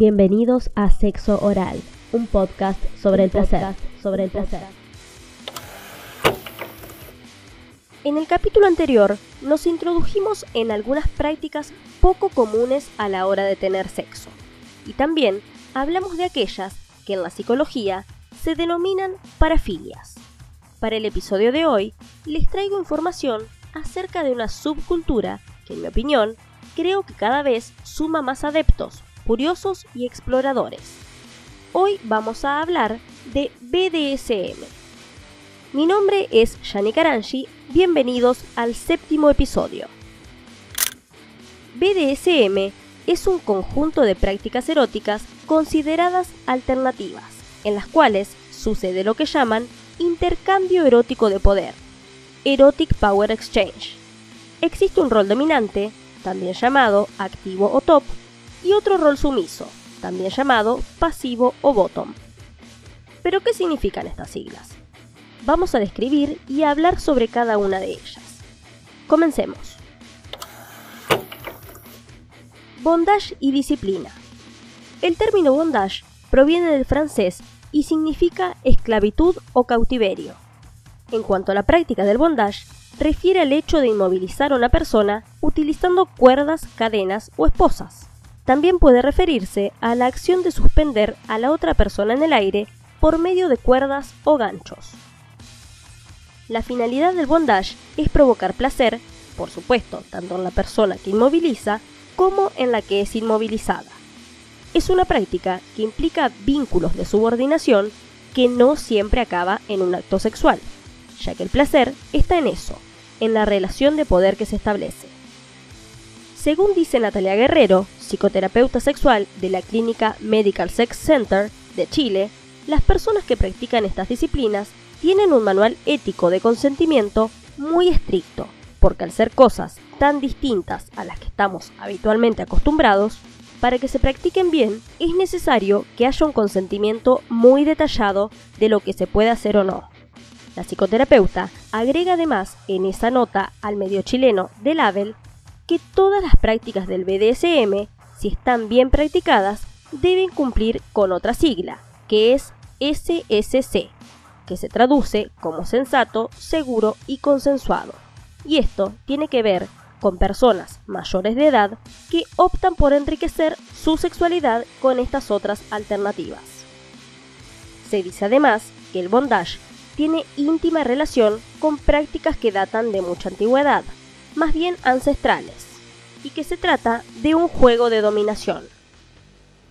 Bienvenidos a Sexo Oral, un podcast sobre el placer, sobre el placer. En el capítulo anterior nos introdujimos en algunas prácticas poco comunes a la hora de tener sexo y también hablamos de aquellas que en la psicología se denominan parafilias. Para el episodio de hoy les traigo información acerca de una subcultura que en mi opinión creo que cada vez suma más adeptos curiosos y exploradores. Hoy vamos a hablar de BDSM. Mi nombre es Yani Karanji, bienvenidos al séptimo episodio. BDSM es un conjunto de prácticas eróticas consideradas alternativas, en las cuales sucede lo que llaman intercambio erótico de poder, Erotic Power Exchange. Existe un rol dominante, también llamado activo o top, y otro rol sumiso, también llamado pasivo o bottom. ¿Pero qué significan estas siglas? Vamos a describir y hablar sobre cada una de ellas. Comencemos. Bondage y disciplina. El término bondage proviene del francés y significa esclavitud o cautiverio. En cuanto a la práctica del bondage, refiere al hecho de inmovilizar a una persona utilizando cuerdas, cadenas o esposas. También puede referirse a la acción de suspender a la otra persona en el aire por medio de cuerdas o ganchos. La finalidad del bondage es provocar placer, por supuesto, tanto en la persona que inmoviliza como en la que es inmovilizada. Es una práctica que implica vínculos de subordinación que no siempre acaba en un acto sexual, ya que el placer está en eso, en la relación de poder que se establece. Según dice Natalia Guerrero, psicoterapeuta sexual de la clínica Medical Sex Center de Chile, las personas que practican estas disciplinas tienen un manual ético de consentimiento muy estricto, porque al ser cosas tan distintas a las que estamos habitualmente acostumbrados, para que se practiquen bien es necesario que haya un consentimiento muy detallado de lo que se puede hacer o no. La psicoterapeuta agrega además en esa nota al medio chileno de Label que todas las prácticas del BDSM, si están bien practicadas, deben cumplir con otra sigla, que es SSC, que se traduce como sensato, seguro y consensuado. Y esto tiene que ver con personas mayores de edad que optan por enriquecer su sexualidad con estas otras alternativas. Se dice además que el bondage tiene íntima relación con prácticas que datan de mucha antigüedad, más bien ancestrales, y que se trata de un juego de dominación.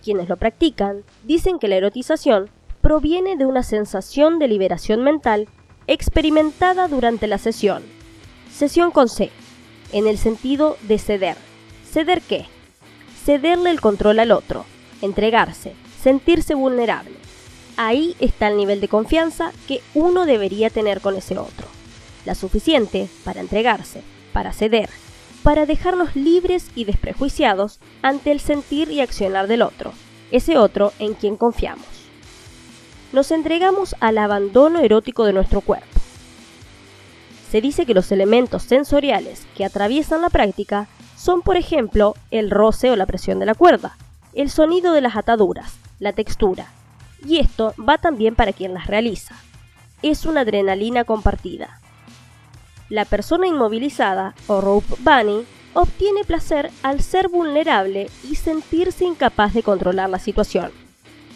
Quienes lo practican dicen que la erotización proviene de una sensación de liberación mental experimentada durante la sesión. Sesión con C, en el sentido de ceder. ¿Ceder qué? Cederle el control al otro, entregarse, sentirse vulnerable. Ahí está el nivel de confianza que uno debería tener con ese otro. La suficiente para entregarse, para ceder, para dejarnos libres y desprejuiciados ante el sentir y accionar del otro, ese otro en quien confiamos. Nos entregamos al abandono erótico de nuestro cuerpo. Se dice que los elementos sensoriales que atraviesan la práctica son, por ejemplo, el roce o la presión de la cuerda, el sonido de las ataduras, la textura, y esto va también para quien las realiza. Es una adrenalina compartida la persona inmovilizada, o rope bunny, obtiene placer al ser vulnerable y sentirse incapaz de controlar la situación,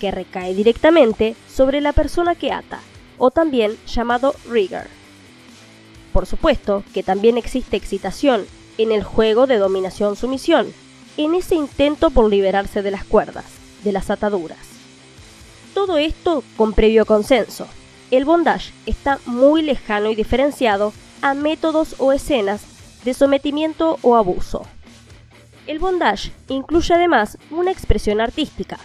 que recae directamente sobre la persona que ata, o también llamado rigger. Por supuesto que también existe excitación en el juego de dominación-sumisión, en ese intento por liberarse de las cuerdas, de las ataduras. Todo esto con previo consenso. El bondage está muy lejano y diferenciado a métodos o escenas de sometimiento o abuso. El bondage incluye además una expresión artística,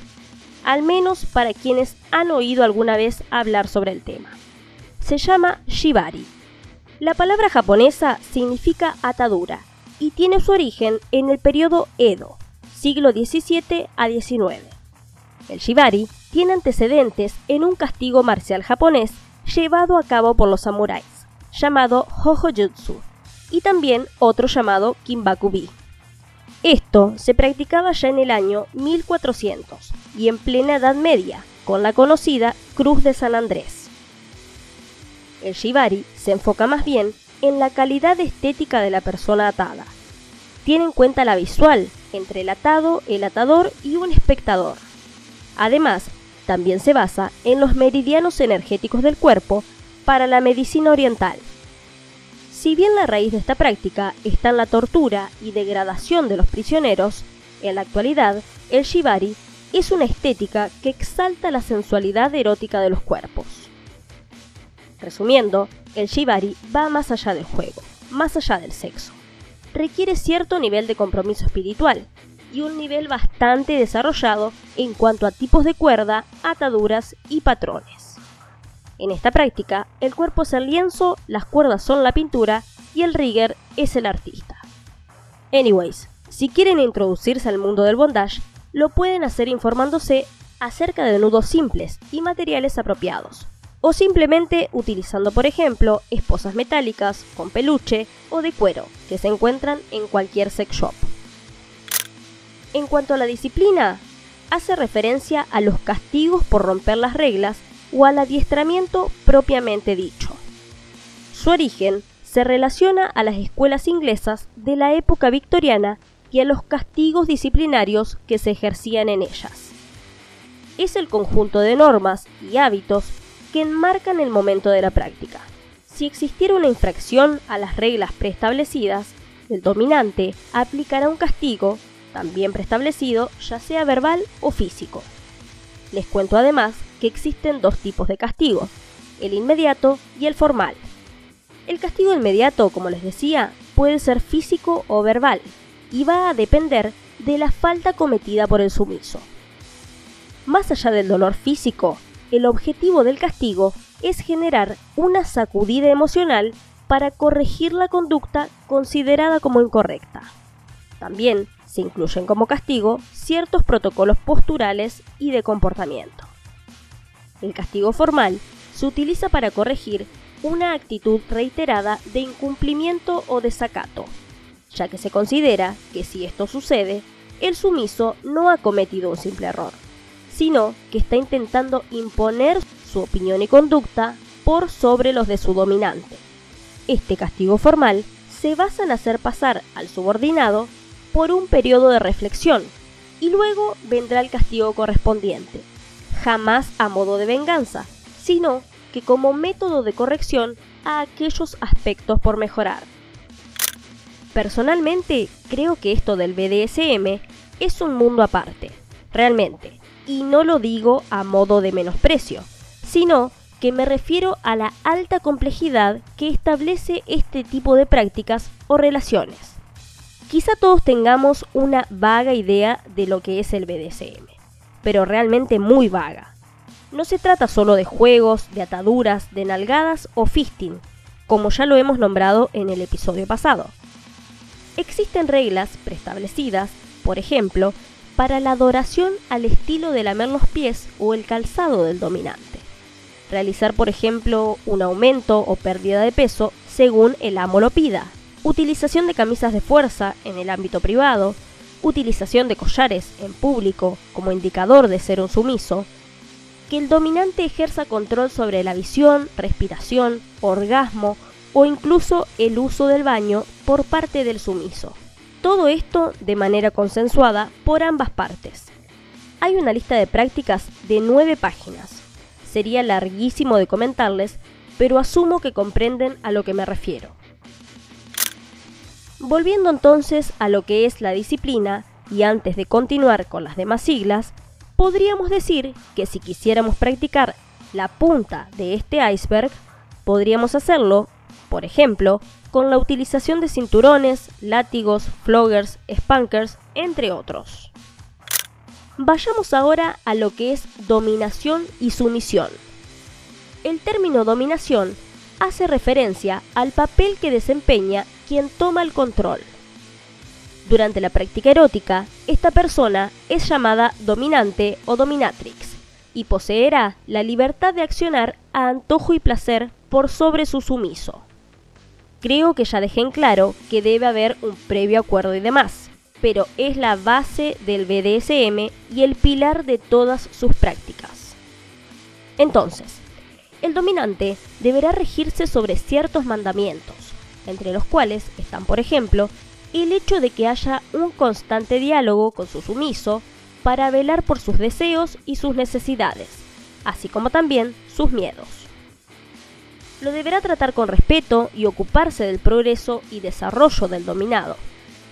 al menos para quienes han oído alguna vez hablar sobre el tema. Se llama shibari. La palabra japonesa significa atadura y tiene su origen en el periodo Edo, siglo XVII a XIX. El shibari tiene antecedentes en un castigo marcial japonés llevado a cabo por los samuráis llamado Hohojutsu y también otro llamado Kimbakubi. Esto se practicaba ya en el año 1400, y en plena Edad Media, con la conocida Cruz de San Andrés. El shibari se enfoca más bien en la calidad estética de la persona atada. Tiene en cuenta la visual entre el atado, el atador y un espectador. Además, también se basa en los meridianos energéticos del cuerpo para la medicina oriental. Si bien la raíz de esta práctica está en la tortura y degradación de los prisioneros, en la actualidad el shibari es una estética que exalta la sensualidad erótica de los cuerpos. Resumiendo, el shibari va más allá del juego, más allá del sexo. Requiere cierto nivel de compromiso espiritual y un nivel bastante desarrollado en cuanto a tipos de cuerda, ataduras y patrones. En esta práctica, el cuerpo es el lienzo, las cuerdas son la pintura y el rigger es el artista. Anyways, si quieren introducirse al mundo del bondage, lo pueden hacer informándose acerca de nudos simples y materiales apropiados, o simplemente utilizando por ejemplo esposas metálicas con peluche o de cuero que se encuentran en cualquier sex shop. En cuanto a la disciplina, hace referencia a los castigos por romper las reglas o al adiestramiento propiamente dicho. Su origen se relaciona a las escuelas inglesas de la época victoriana y a los castigos disciplinarios que se ejercían en ellas. Es el conjunto de normas y hábitos que enmarcan el momento de la práctica. Si existiera una infracción a las reglas preestablecidas, el dominante aplicará un castigo, también preestablecido, ya sea verbal o físico. Les cuento además que existen dos tipos de castigo, el inmediato y el formal. El castigo inmediato, como les decía, puede ser físico o verbal y va a depender de la falta cometida por el sumiso. Más allá del dolor físico, el objetivo del castigo es generar una sacudida emocional para corregir la conducta considerada como incorrecta. También se incluyen como castigo ciertos protocolos posturales y de comportamiento. El castigo formal se utiliza para corregir una actitud reiterada de incumplimiento o desacato, ya que se considera que si esto sucede, el sumiso no ha cometido un simple error, sino que está intentando imponer su opinión y conducta por sobre los de su dominante. Este castigo formal se basa en hacer pasar al subordinado por un periodo de reflexión y luego vendrá el castigo correspondiente, jamás a modo de venganza, sino que como método de corrección a aquellos aspectos por mejorar. Personalmente creo que esto del BDSM es un mundo aparte, realmente y no lo digo a modo de menosprecio, sino que me refiero a la alta complejidad que establece este tipo de prácticas o relaciones. Quizá todos tengamos una vaga idea de lo que es el BDSM, pero realmente muy vaga. No se trata solo de juegos, de ataduras, de nalgadas o fisting, como ya lo hemos nombrado en el episodio pasado. Existen reglas preestablecidas, por ejemplo, para la adoración al estilo de lamer los pies o el calzado del dominante. Realizar, por ejemplo, un aumento o pérdida de peso según el amo lo pida. Utilización de camisas de fuerza en el ámbito privado. Utilización de collares en público como indicador de ser un sumiso. Que el dominante ejerza control sobre la visión, respiración, orgasmo o incluso el uso del baño por parte del sumiso. Todo esto de manera consensuada por ambas partes. Hay una lista de prácticas de nueve páginas. Sería larguísimo de comentarles, pero asumo que comprenden a lo que me refiero. Volviendo entonces a lo que es la disciplina, y antes de continuar con las demás siglas, podríamos decir que si quisiéramos practicar la punta de este iceberg, podríamos hacerlo, por ejemplo, con la utilización de cinturones, látigos, floggers, spankers, entre otros. Vayamos ahora a lo que es dominación y sumisión. El término dominación hace referencia al papel que desempeña quien toma el control. Durante la práctica erótica, esta persona es llamada dominante o dominatrix y poseerá la libertad de accionar a antojo y placer por sobre su sumiso creo que ya dejé en claro que debe haber un previo acuerdo y demás. pero es la base del BDSM y el pilar de todas sus prácticas. Entonces, el dominante deberá regirse sobre ciertos mandamientos, entre los cuales están, por ejemplo, el hecho de que haya un constante diálogo con su sumiso para velar por sus deseos y sus necesidades, así como también sus miedos. Lo deberá tratar con respeto y ocuparse del progreso y desarrollo del dominado,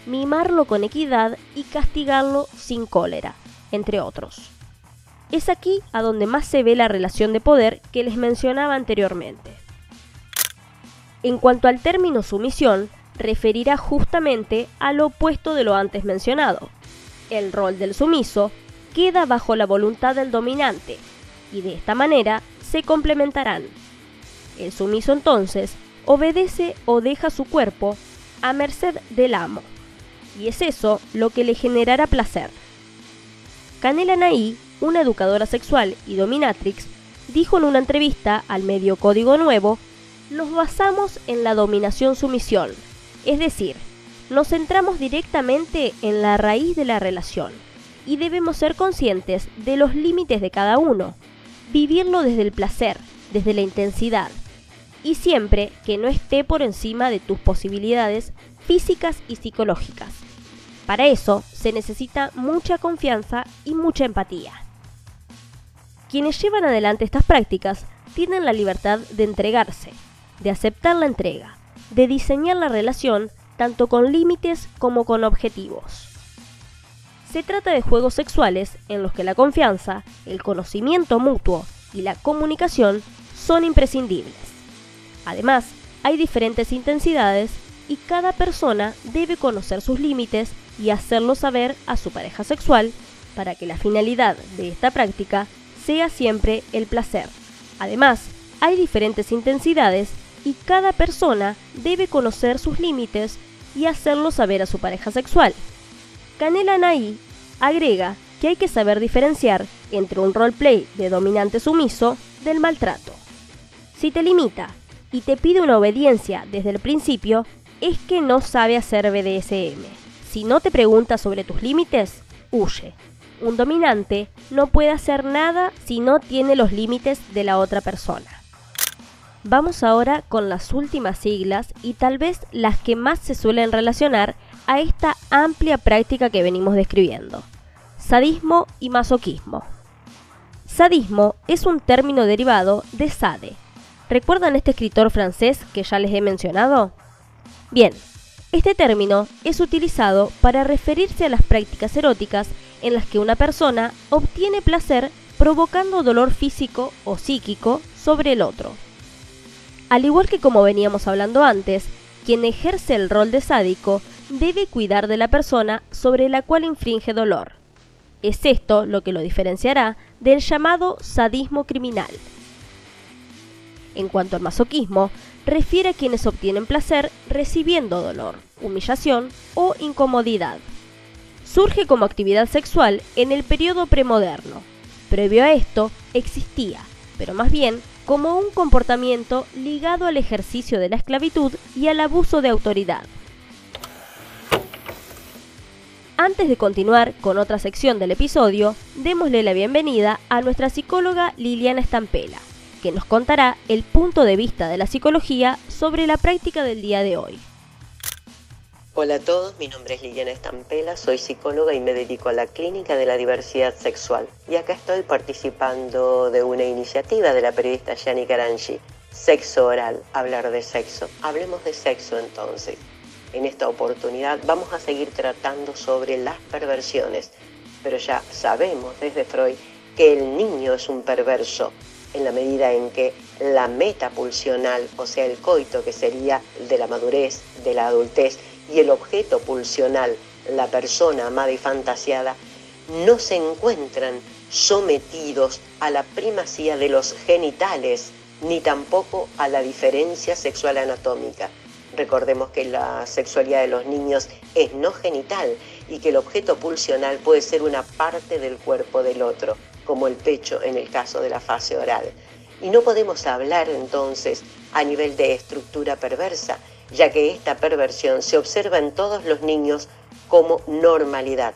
mimarlo con equidad y castigarlo sin cólera, entre otros. Es aquí a donde más se ve la relación de poder que les mencionaba anteriormente. En cuanto al término sumisión, referirá justamente a lo opuesto de lo antes mencionado. El rol del sumiso queda bajo la voluntad del dominante y de esta manera se complementarán. El sumiso entonces obedece o deja su cuerpo a merced del amo y es eso lo que le generará placer. Canela Naí, una educadora sexual y dominatrix, dijo en una entrevista al medio Código Nuevo, nos basamos en la dominación-sumisión, es decir, nos centramos directamente en la raíz de la relación y debemos ser conscientes de los límites de cada uno, vivirlo desde el placer, desde la intensidad, y siempre que no esté por encima de tus posibilidades físicas y psicológicas. Para eso se necesita mucha confianza y mucha empatía. Quienes llevan adelante estas prácticas tienen la libertad de entregarse, de aceptar la entrega, de diseñar la relación tanto con límites como con objetivos. Se trata de juegos sexuales en los que la confianza, el conocimiento mutuo y la comunicación son imprescindibles. Además, hay diferentes intensidades y cada persona debe conocer sus límites y hacerlo saber a su pareja sexual para que la finalidad de esta práctica sea siempre el placer. Además, hay diferentes intensidades y cada persona debe conocer sus límites y hacerlo saber a su pareja sexual. Canela Naí agrega que hay que saber diferenciar entre un roleplay de dominante sumiso del maltrato. Si te limita y te pide una obediencia desde el principio, es que no sabe hacer BDSM. Si no te pregunta sobre tus límites, huye. Un dominante no puede hacer nada si no tiene los límites de la otra persona. Vamos ahora con las últimas siglas y tal vez las que más se suelen relacionar a esta amplia práctica que venimos describiendo. Sadismo y masoquismo. Sadismo es un término derivado de sade. ¿Recuerdan este escritor francés que ya les he mencionado? Bien, este término es utilizado para referirse a las prácticas eróticas en las que una persona obtiene placer provocando dolor físico o psíquico sobre el otro. Al igual que como veníamos hablando antes, quien ejerce el rol de sádico debe cuidar de la persona sobre la cual infringe dolor. Es esto lo que lo diferenciará del llamado sadismo criminal. En cuanto al masoquismo, refiere a quienes obtienen placer recibiendo dolor, humillación o incomodidad. Surge como actividad sexual en el periodo premoderno. Previo a esto existía, pero más bien como un comportamiento ligado al ejercicio de la esclavitud y al abuso de autoridad. Antes de continuar con otra sección del episodio, démosle la bienvenida a nuestra psicóloga Liliana Estampela que nos contará el punto de vista de la psicología sobre la práctica del día de hoy. Hola a todos, mi nombre es Liliana Estampela, soy psicóloga y me dedico a la clínica de la diversidad sexual. Y acá estoy participando de una iniciativa de la periodista Yani Karanji, Sexo Oral, hablar de sexo. Hablemos de sexo entonces. En esta oportunidad vamos a seguir tratando sobre las perversiones, pero ya sabemos desde Freud que el niño es un perverso en la medida en que la meta pulsional, o sea, el coito, que sería de la madurez, de la adultez, y el objeto pulsional, la persona amada y fantasiada, no se encuentran sometidos a la primacía de los genitales, ni tampoco a la diferencia sexual anatómica. Recordemos que la sexualidad de los niños es no genital y que el objeto pulsional puede ser una parte del cuerpo del otro como el pecho en el caso de la fase oral. Y no podemos hablar entonces a nivel de estructura perversa, ya que esta perversión se observa en todos los niños como normalidad.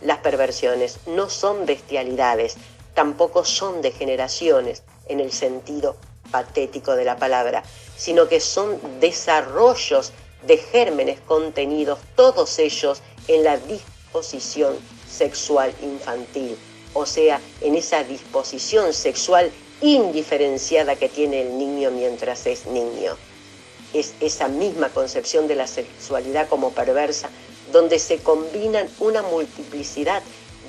Las perversiones no son bestialidades, tampoco son degeneraciones en el sentido patético de la palabra, sino que son desarrollos de gérmenes contenidos, todos ellos en la disposición sexual infantil, o sea, en esa disposición sexual indiferenciada que tiene el niño mientras es niño. Es esa misma concepción de la sexualidad como perversa, donde se combinan una multiplicidad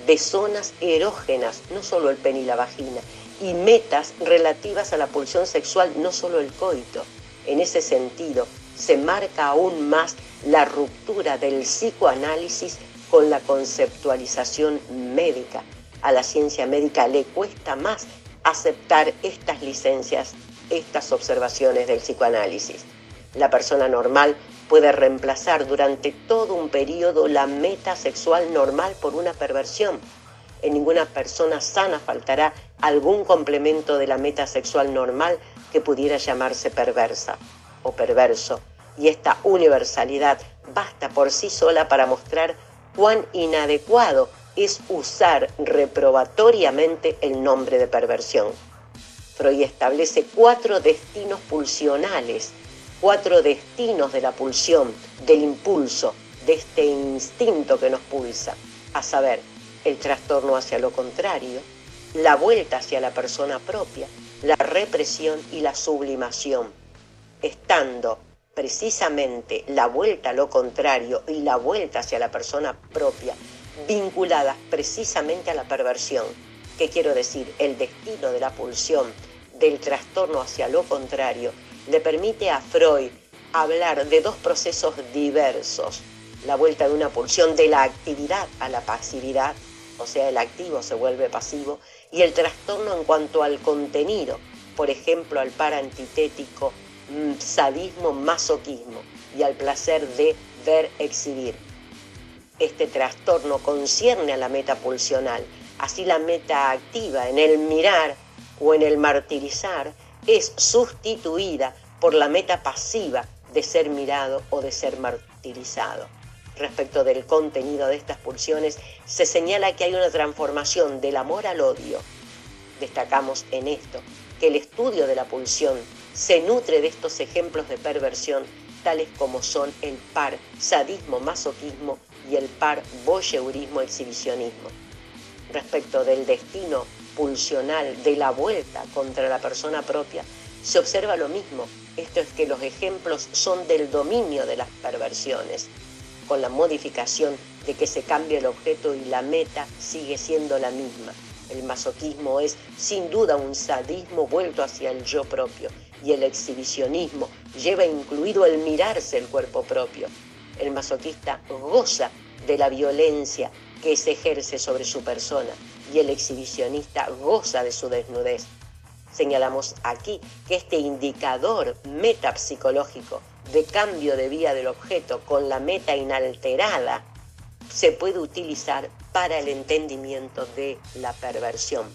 de zonas erógenas, no solo el pene y la vagina, y metas relativas a la pulsión sexual, no solo el coito. En ese sentido, se marca aún más la ruptura del psicoanálisis con la conceptualización médica. A la ciencia médica le cuesta más aceptar estas licencias, estas observaciones del psicoanálisis. La persona normal puede reemplazar durante todo un periodo la meta sexual normal por una perversión. En ninguna persona sana faltará algún complemento de la meta sexual normal que pudiera llamarse perversa o perverso. Y esta universalidad basta por sí sola para mostrar cuán inadecuado es usar reprobatoriamente el nombre de perversión. Freud establece cuatro destinos pulsionales cuatro destinos de la pulsión, del impulso, de este instinto que nos pulsa, a saber, el trastorno hacia lo contrario, la vuelta hacia la persona propia, la represión y la sublimación, estando precisamente la vuelta a lo contrario y la vuelta hacia la persona propia vinculadas precisamente a la perversión. ¿Qué quiero decir? El destino de la pulsión, del trastorno hacia lo contrario, le permite a Freud hablar de dos procesos diversos, la vuelta de una pulsión de la actividad a la pasividad, o sea, el activo se vuelve pasivo, y el trastorno en cuanto al contenido, por ejemplo, al par antitético, mm, sadismo, masoquismo, y al placer de ver exhibir. Este trastorno concierne a la meta pulsional, así la meta activa en el mirar o en el martirizar es sustituida por la meta pasiva de ser mirado o de ser martirizado. Respecto del contenido de estas pulsiones, se señala que hay una transformación del amor al odio. Destacamos en esto que el estudio de la pulsión se nutre de estos ejemplos de perversión, tales como son el par sadismo-masoquismo y el par voyeurismo-exhibicionismo. Respecto del destino pulsional de la vuelta contra la persona propia, se observa lo mismo. Esto es que los ejemplos son del dominio de las perversiones, con la modificación de que se cambie el objeto y la meta sigue siendo la misma. El masoquismo es sin duda un sadismo vuelto hacia el yo propio y el exhibicionismo lleva incluido el mirarse el cuerpo propio. El masoquista goza de la violencia que se ejerce sobre su persona y el exhibicionista goza de su desnudez. Señalamos aquí que este indicador metapsicológico de cambio de vía del objeto con la meta inalterada se puede utilizar para el entendimiento de la perversión.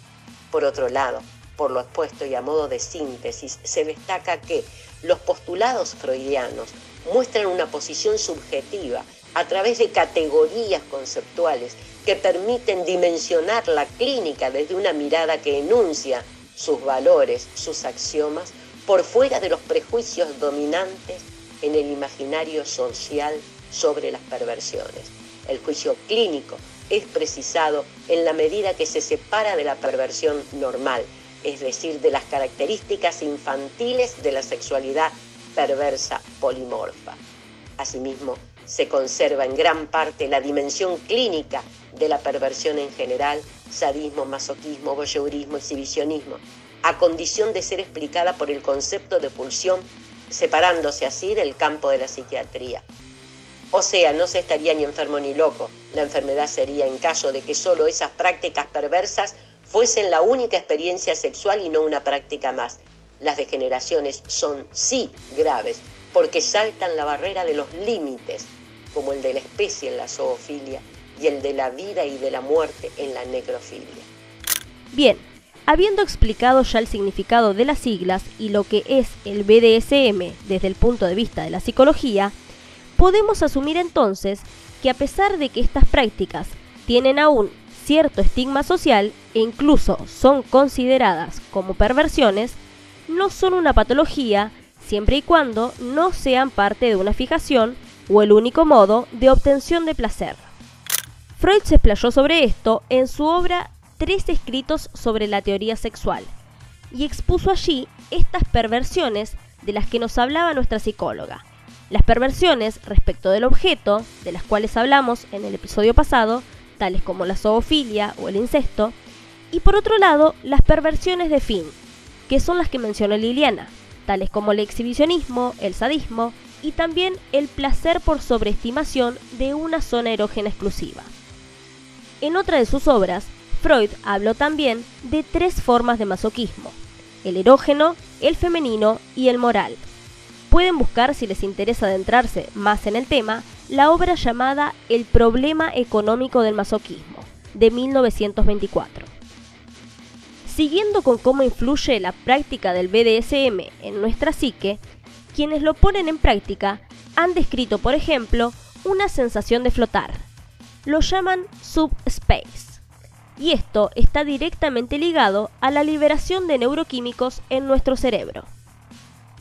Por otro lado, por lo expuesto y a modo de síntesis, se destaca que los postulados freudianos muestran una posición subjetiva a través de categorías conceptuales que permiten dimensionar la clínica desde una mirada que enuncia sus valores, sus axiomas, por fuera de los prejuicios dominantes en el imaginario social sobre las perversiones. El juicio clínico es precisado en la medida que se separa de la perversión normal, es decir, de las características infantiles de la sexualidad perversa polimorfa. Asimismo, se conserva en gran parte la dimensión clínica de la perversión en general, sadismo, masoquismo, voyeurismo, exhibicionismo, a condición de ser explicada por el concepto de pulsión, separándose así del campo de la psiquiatría. O sea, no se estaría ni enfermo ni loco. La enfermedad sería en caso de que solo esas prácticas perversas fuesen la única experiencia sexual y no una práctica más. Las degeneraciones son sí graves, porque saltan la barrera de los límites, como el de la especie en la zoofilia y el de la vida y de la muerte en la necrofilia. Bien, habiendo explicado ya el significado de las siglas y lo que es el BDSM desde el punto de vista de la psicología, podemos asumir entonces que a pesar de que estas prácticas tienen aún cierto estigma social e incluso son consideradas como perversiones, no son una patología siempre y cuando no sean parte de una fijación o el único modo de obtención de placer. Freud se explayó sobre esto en su obra Tres escritos sobre la teoría sexual y expuso allí estas perversiones de las que nos hablaba nuestra psicóloga. Las perversiones respecto del objeto, de las cuales hablamos en el episodio pasado, tales como la zoofilia o el incesto, y por otro lado, las perversiones de fin, que son las que mencionó Liliana, tales como el exhibicionismo, el sadismo y también el placer por sobreestimación de una zona erógena exclusiva. En otra de sus obras, Freud habló también de tres formas de masoquismo, el erógeno, el femenino y el moral. Pueden buscar, si les interesa adentrarse más en el tema, la obra llamada El problema económico del masoquismo, de 1924. Siguiendo con cómo influye la práctica del BDSM en nuestra psique, quienes lo ponen en práctica han descrito, por ejemplo, una sensación de flotar. Lo llaman subspace. Y esto está directamente ligado a la liberación de neuroquímicos en nuestro cerebro.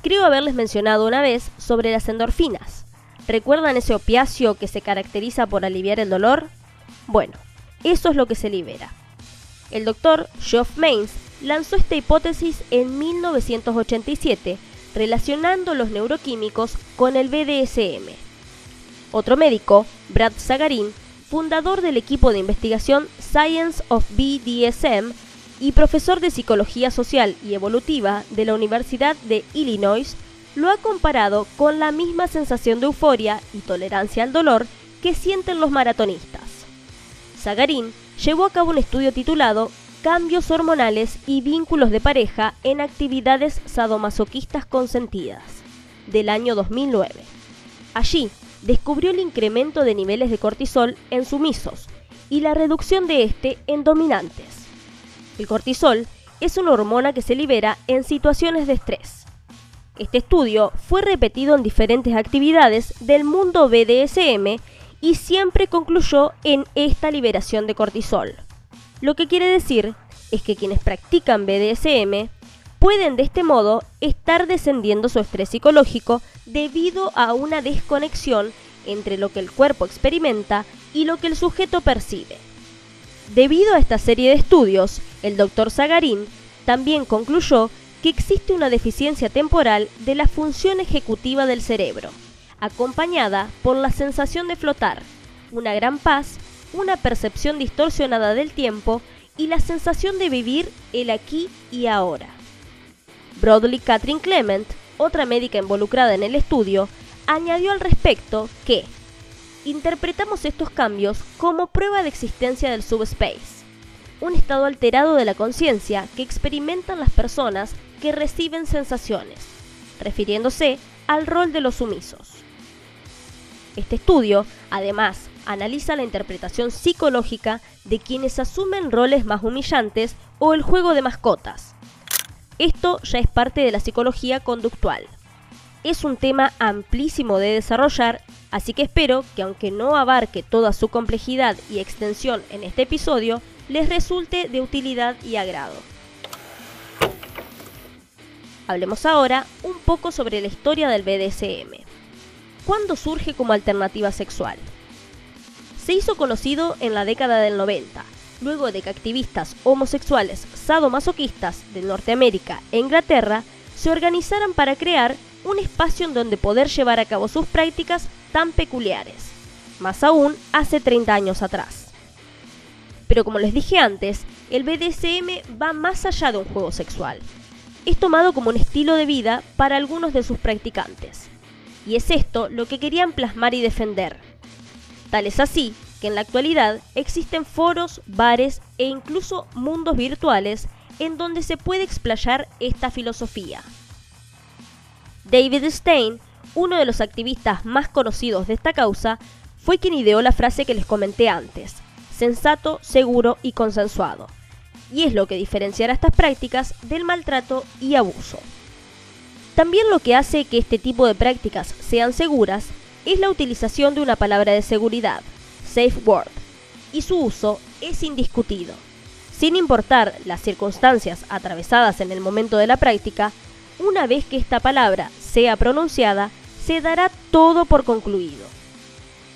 Creo haberles mencionado una vez sobre las endorfinas. ¿Recuerdan ese opiáceo que se caracteriza por aliviar el dolor? Bueno, eso es lo que se libera. El doctor Geoff Mains lanzó esta hipótesis en 1987 relacionando los neuroquímicos con el BDSM. Otro médico, Brad Sagarin, fundador del equipo de investigación Science of BDSM y profesor de psicología social y evolutiva de la Universidad de Illinois, lo ha comparado con la misma sensación de euforia y tolerancia al dolor que sienten los maratonistas. Sagarin llevó a cabo un estudio titulado Cambios hormonales y vínculos de pareja en actividades sadomasoquistas consentidas, del año 2009. Allí descubrió el incremento de niveles de cortisol en sumisos y la reducción de este en dominantes. El cortisol es una hormona que se libera en situaciones de estrés. Este estudio fue repetido en diferentes actividades del mundo BDSM y siempre concluyó en esta liberación de cortisol. Lo que quiere decir es que quienes practican BDSM pueden de este modo estar descendiendo su estrés psicológico debido a una desconexión entre lo que el cuerpo experimenta y lo que el sujeto percibe. Debido a esta serie de estudios, el doctor Zagarín también concluyó que existe una deficiencia temporal de la función ejecutiva del cerebro, acompañada por la sensación de flotar, una gran paz, una percepción distorsionada del tiempo y la sensación de vivir el aquí y ahora. Broadly Catherine Clement, otra médica involucrada en el estudio, añadió al respecto que interpretamos estos cambios como prueba de existencia del subspace, un estado alterado de la conciencia que experimentan las personas que reciben sensaciones, refiriéndose al rol de los sumisos. Este estudio, además, analiza la interpretación psicológica de quienes asumen roles más humillantes o el juego de mascotas. Esto ya es parte de la psicología conductual. Es un tema amplísimo de desarrollar, así que espero que aunque no abarque toda su complejidad y extensión en este episodio, les resulte de utilidad y agrado. Hablemos ahora un poco sobre la historia del BDSM. ¿Cuándo surge como alternativa sexual? se hizo conocido en la década del 90, luego de que activistas homosexuales sadomasoquistas de Norteamérica e Inglaterra se organizaran para crear un espacio en donde poder llevar a cabo sus prácticas tan peculiares, más aún hace 30 años atrás. Pero como les dije antes, el BDSM va más allá de un juego sexual. Es tomado como un estilo de vida para algunos de sus practicantes. Y es esto lo que querían plasmar y defender, Tal es así que en la actualidad existen foros, bares e incluso mundos virtuales en donde se puede explayar esta filosofía. David Stein, uno de los activistas más conocidos de esta causa, fue quien ideó la frase que les comenté antes, sensato, seguro y consensuado, y es lo que diferenciará estas prácticas del maltrato y abuso. También lo que hace que este tipo de prácticas sean seguras es la utilización de una palabra de seguridad, safe word, y su uso es indiscutido. Sin importar las circunstancias atravesadas en el momento de la práctica, una vez que esta palabra sea pronunciada, se dará todo por concluido.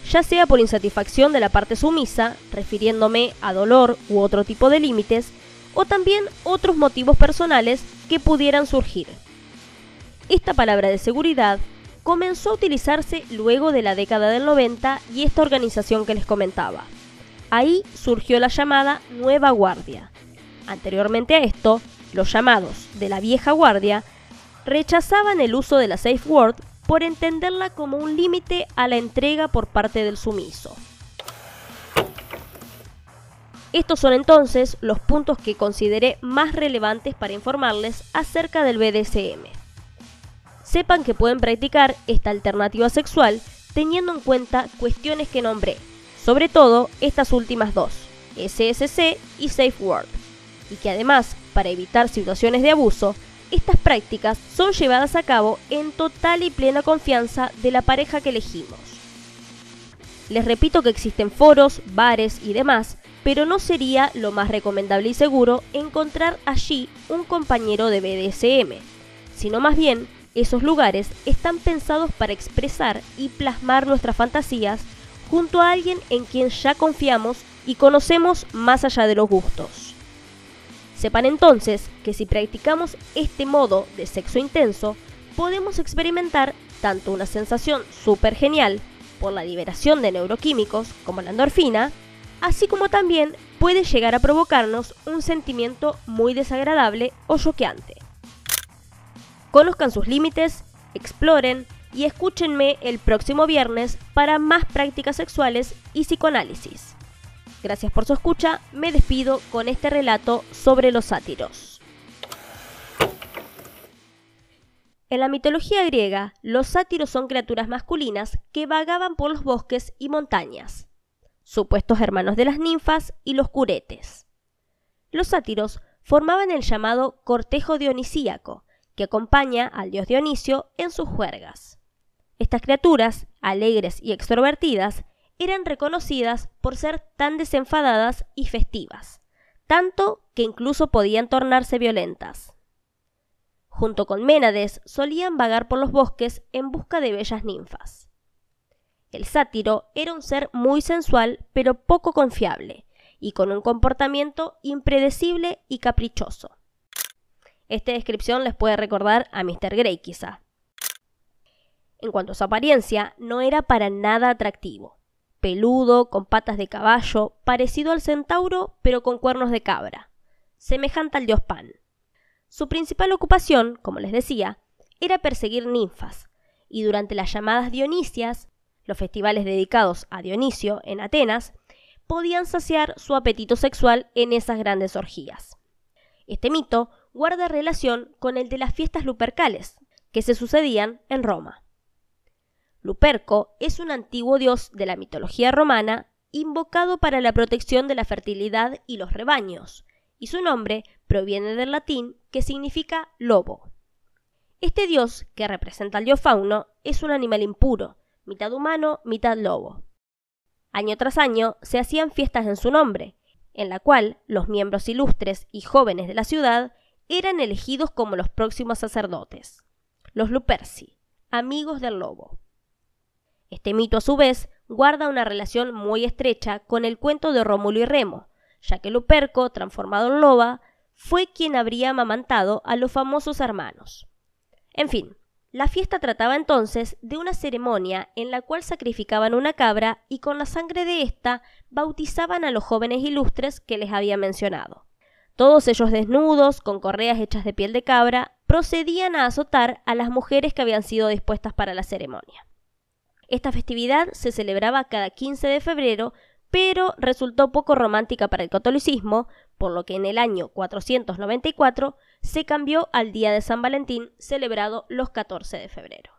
Ya sea por insatisfacción de la parte sumisa, refiriéndome a dolor u otro tipo de límites, o también otros motivos personales que pudieran surgir. Esta palabra de seguridad comenzó a utilizarse luego de la década del 90 y esta organización que les comentaba. Ahí surgió la llamada Nueva Guardia. Anteriormente a esto, los llamados de la Vieja Guardia rechazaban el uso de la Safe Word por entenderla como un límite a la entrega por parte del sumiso. Estos son entonces los puntos que consideré más relevantes para informarles acerca del BDSM. Sepan que pueden practicar esta alternativa sexual teniendo en cuenta cuestiones que nombré, sobre todo estas últimas dos, SSC y Safe Word, y que además, para evitar situaciones de abuso, estas prácticas son llevadas a cabo en total y plena confianza de la pareja que elegimos. Les repito que existen foros, bares y demás, pero no sería lo más recomendable y seguro encontrar allí un compañero de BDSM, sino más bien esos lugares están pensados para expresar y plasmar nuestras fantasías junto a alguien en quien ya confiamos y conocemos más allá de los gustos. Sepan entonces que si practicamos este modo de sexo intenso, podemos experimentar tanto una sensación súper genial por la liberación de neuroquímicos como la endorfina, así como también puede llegar a provocarnos un sentimiento muy desagradable o choqueante. Conozcan sus límites, exploren y escúchenme el próximo viernes para más prácticas sexuales y psicoanálisis. Gracias por su escucha, me despido con este relato sobre los sátiros. En la mitología griega, los sátiros son criaturas masculinas que vagaban por los bosques y montañas, supuestos hermanos de las ninfas y los curetes. Los sátiros formaban el llamado cortejo dionisíaco, que acompaña al dios Dionisio en sus juergas. Estas criaturas, alegres y extrovertidas, eran reconocidas por ser tan desenfadadas y festivas, tanto que incluso podían tornarse violentas. Junto con Ménades solían vagar por los bosques en busca de bellas ninfas. El sátiro era un ser muy sensual pero poco confiable, y con un comportamiento impredecible y caprichoso. Esta descripción les puede recordar a Mr. Grey quizá. En cuanto a su apariencia, no era para nada atractivo peludo, con patas de caballo, parecido al centauro, pero con cuernos de cabra, semejante al dios Pan. Su principal ocupación, como les decía, era perseguir ninfas, y durante las llamadas Dionisias, los festivales dedicados a Dionisio en Atenas, podían saciar su apetito sexual en esas grandes orgías. Este mito guarda relación con el de las fiestas lupercales, que se sucedían en Roma. Luperco es un antiguo dios de la mitología romana invocado para la protección de la fertilidad y los rebaños, y su nombre proviene del latín que significa lobo. Este dios, que representa al dios fauno, es un animal impuro, mitad humano, mitad lobo. Año tras año se hacían fiestas en su nombre, en la cual los miembros ilustres y jóvenes de la ciudad eran elegidos como los próximos sacerdotes, los Luperci, amigos del lobo. Este mito, a su vez, guarda una relación muy estrecha con el cuento de Rómulo y Remo, ya que Luperco, transformado en loba, fue quien habría amamantado a los famosos hermanos. En fin, la fiesta trataba entonces de una ceremonia en la cual sacrificaban una cabra y con la sangre de ésta bautizaban a los jóvenes ilustres que les había mencionado. Todos ellos desnudos, con correas hechas de piel de cabra, procedían a azotar a las mujeres que habían sido dispuestas para la ceremonia. Esta festividad se celebraba cada 15 de febrero, pero resultó poco romántica para el catolicismo, por lo que en el año 494 se cambió al Día de San Valentín, celebrado los 14 de febrero.